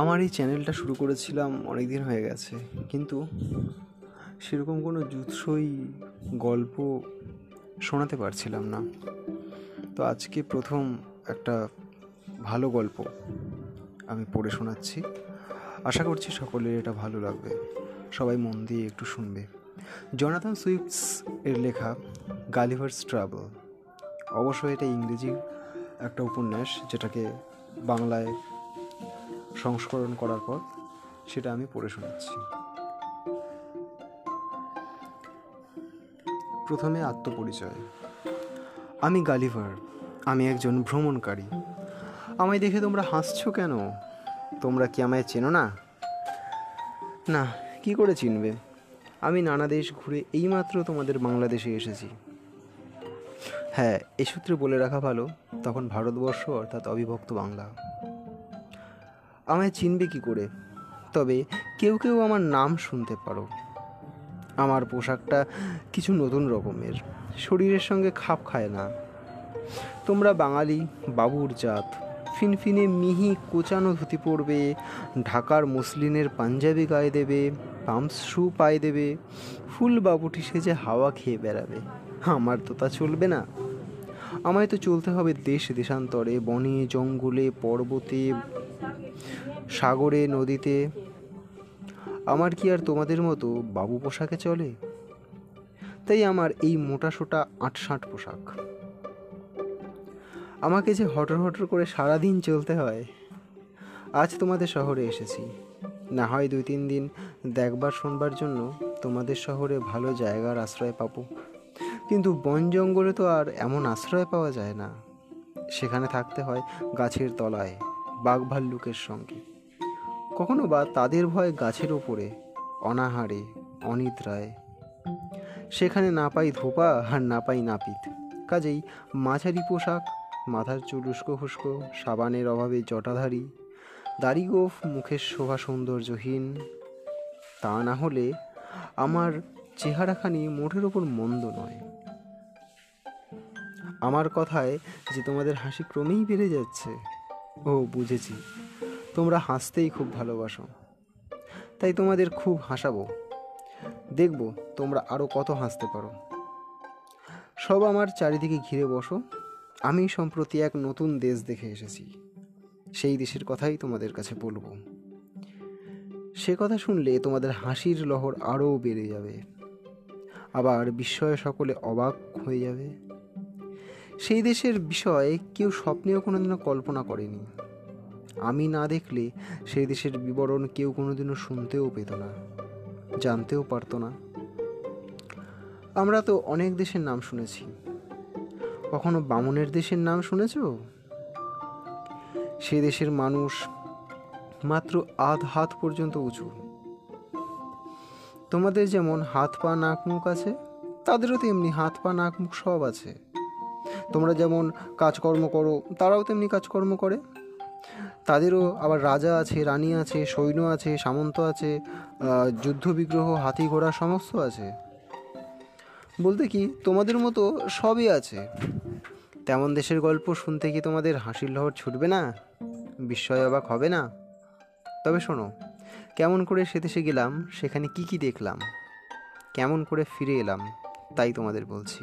আমার এই চ্যানেলটা শুরু করেছিলাম অনেক দিন হয়ে গেছে, কিন্তু সেরকম কোনো জুৎসই গল্প শোনাতে পারছিলাম না। তো আজকে প্রথম একটা ভালো গল্প আমি পড়ে শোনাচ্ছি। আশা করছি সকলের এটা ভালো লাগবে। সবাই মন দিয়ে একটু শুনবে। জনাথন সুইফটস এর লেখা গালিভার্স ট্রাভেল অবশ্যই এটা ইংরেজি একটা উপন্যাস যেটাকে বাংলায় সংস্করণ করার পর সেটা আমি পড়ে শোনাচ্ছি প্রথমে আত্মপরিচয়। আমি গালিভার, আমি একজন ভ্রমণকারী। আমায় দেখে তোমরা হাসছো কেন? তোমরা কি আমায় চেনো না? না, কি করে চিনবে? আমি নানা দেশ ঘুরে এইমাত্র তোমাদের বাংলাদেশে এসেছি। হ্যাঁ এ সূত্রে বলে রাখা ভালো, তখন ভারতবর্ষ অর্থাৎ অবিভক্ত বাংলা। আমায় চিনবে কি করে? তবে কেউ কেউ আমার নাম শুনতে পারো। আমার পোশাকটা কিছু নতুন রকমের। শরীরের সঙ্গে খাপ খায় না। তোমরা বাঙালি, বাবুর জাত। ফিনফিনে মিহি কোচানো ধুতি পরবে, ঢাকার মুসলিনের পাঞ্জাবি গায়ে দেবে, পাম্পস শু পায়ে দেবে, ফুল বাবুটি সেজে হাওয়া খেয়ে বেড়াবে। আমার তো তা চলবে না। আমায় তো চলতে হবে দেশ দেশান্তরে, বনে, জঙ্গলে, পর্বতে, সাগরে, নদীতে। আমার কি আর তোমাদের মতো বাবু পোশাকে চলে? তাই আমার এই মোটা সোটা আটসাঁট পোশাক। আমাকে যে হটর হটর করে সারাদিন চলতে হয়, আজ তোমাদের শহরে এসেছি। না হয় দুই তিন দিন দেখবার, শুনবার জন্য তোমাদের শহরে ভালো জায়গার আশ্রয় পাবো। কিন্তু বন জঙ্গলে তো আর এমন আশ্রয় পাওয়া যায় না। সেখানে থাকতে হয় গাছের তলায়, বাঘ ভাল্লুকের সঙ্গে। কখনো বা তাদের ভয় গাছের ওপরে, অনাহারে, অনিদ্রায়। সেখানে না পাই ধোপা আর না পাই নাপিত। কাজেই মাঝারি পোশাক, মাথার চুল উস্কো সাবানের অভাবে জটাধারী দাড়ি গোফ মুখের শোভা সৌন্দর্যহীন। তা না হলে আমার চেহারাখানি মোটের ওপর মন্দ নয়। আমার কথায় যে তোমাদের হাসি ক্রমেই বেড়ে যাচ্ছে। ও, বুঝেছি। তোমরা হাসতেই খুব ভালোবাসো। তাই তোমাদের খুব হাসাবো। দেখব তোমরা আরও কত হাসতে পারো। সব আমার চারিদিকে ঘিরে বসো। আমি সম্প্রতি এক নতুন দেশ দেখে এসেছি। সেই দেশের কথাই তোমাদের কাছে বলব। সে কথা শুনলে তোমাদের হাসির লহর আরও বেড়ে যাবে। আবার বিস্ময়ে সকলে অবাক হয়ে যাবে। সেই দেশের বিষয়ে কেউ স্বপ্নেও কোনোদিনও কল্পনা করেনি। আমি না দেখলে সেই দেশের বিবরণ কেউ কোনোদিনও শুনতেও পেত না, জানতেও পারতো না। আমরা তো অনেক দেশের নাম শুনেছি। কখনো বামনের দেশের নাম শুনেছ? সে দেশের মানুষ মাত্র আধ হাত পর্যন্ত উঁচু। তোমাদের যেমন হাত পা, নাক, মুখ আছে, তাদেরও তেমনি হাত পা, নাক, মুখ সব আছে। তোমরা যেমন কাজকর্ম করো, তারাও তেমনি কাজকর্ম করে। তাদেরও আবার রাজা আছে, রানী আছে, সৈন্য আছে, সামন্ত আছে যুদ্ধ বিগ্রহ হাতি ঘোড়া সমস্ত আছে। বলতে কি, তোমাদের মতো সবই আছে। তেমন দেশের গল্প শুনতে কি তোমাদের হাসির লহর ছুটবে না? বিস্ময় অবাক হবে না? তবে শোনো, কেমন করে সে দেশে গেলাম, সেখানে কি কি দেখলাম, কেমন করে ফিরে এলাম, তাই তোমাদের বলছি।